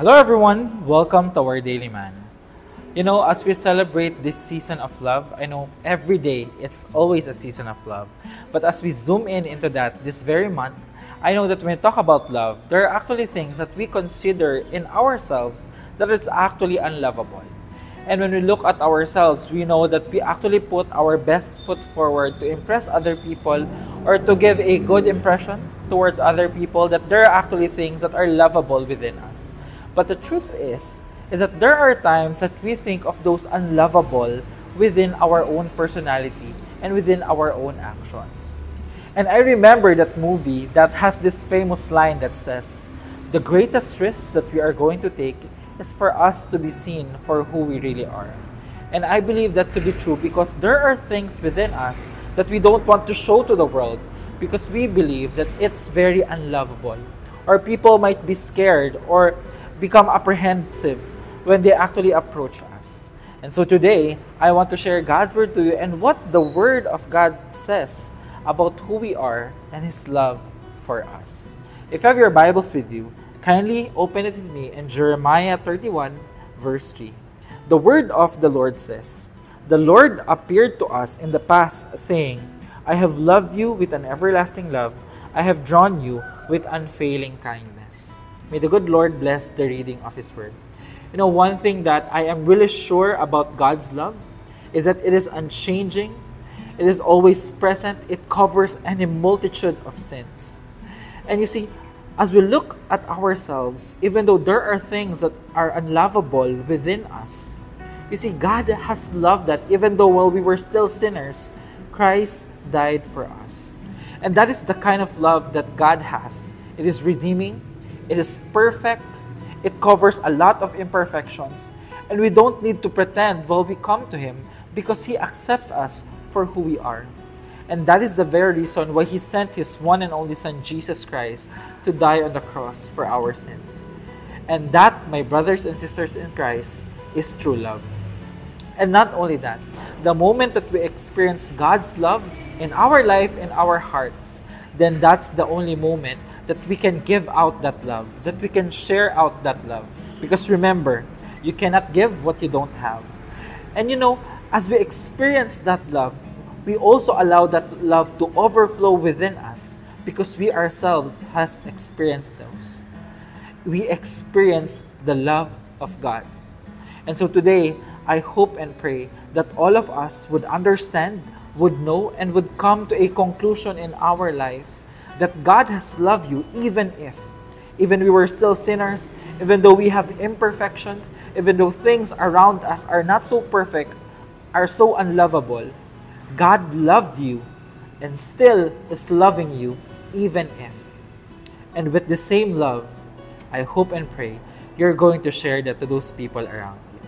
Hello, everyone. Welcome to our Daily Manna. You know, as we celebrate this season of love, I know every day it's always a season of love. But as we zoom in into that this very month, I know that when we talk about love, there are actually things that we consider in ourselves that it's actually unlovable. And when we look at ourselves, we know that we actually put our best foot forward to impress other people or to give a good impression towards other people that there are actually things that are lovable within us. But the truth is, is that there are times that we think of those unlovable within our own personality and within our own actions. And I remember that movie that has this famous line that says, The greatest risk that we are going to take is for us to be seen for who we really are. And I believe that to be true because there are things within us that we don't want to show to the world because we believe that it's very unlovable. Or people might be scared or become apprehensive when they actually approach us. And so today, I want to share God's word to you and what the word of God says about who we are and his love for us. If you have your Bibles with you, Kindly open it with me in Jeremiah 31, verse 3. The word of the Lord says, The Lord appeared to us in the past, saying, I have loved you with an everlasting love. I have drawn you with unfailing kindness. May the good Lord bless the reading of His word. You know, one thing that I am really sure about God's love is that it is unchanging, it is always present, it covers any multitude of sins. And you see, as we look at ourselves, even though there are things that are unlovable within us, you see, God has loved that even though while we were still sinners, Christ died for us. And that is the kind of love that God has. It is redeeming, it is perfect, it covers a lot of imperfections, and we don't need to pretend while we come to Him because He accepts us for who we are. And that is the very reason why He sent His one and only Son, Jesus Christ, to die on the cross for our sins. And that, my brothers and sisters in Christ, is true love. And not only that, the moment that we experience God's love in our life, in our hearts, then that's the only moment that we can give out that love, that we can share out that love. Because remember, you cannot give what you don't have. And you know, as we experience that love, we also allow that love to overflow within us because we ourselves has experienced those. We experience the love of God. And so today, I hope and pray that all of us would understand, would know, and would come to a conclusion in our life that God has loved you even if, even we were still sinners, even though we have imperfections, even though things around us are not so perfect, are so unlovable, God loved you and still is loving you even if. And with the same love, I hope and pray you're going to share that to those people around you.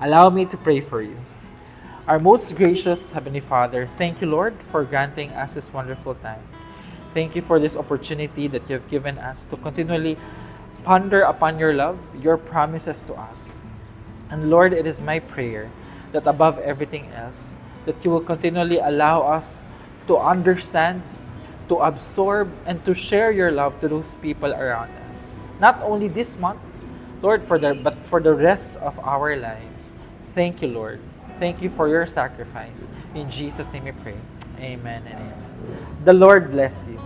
Allow me to pray for you. Our most gracious Heavenly Father, thank you, Lord, for granting us this wonderful time. Thank you for this opportunity that you have given us to continually ponder upon your love, your promises to us. And Lord, it is my prayer that above everything else, that you will continually allow us to understand, to absorb, and to share your love to those people around us. Not only this month, Lord, for the, but for the rest of our lives. Thank you, Lord. Thank you for your sacrifice. In Jesus' name we pray. Amen and amen. The Lord bless you.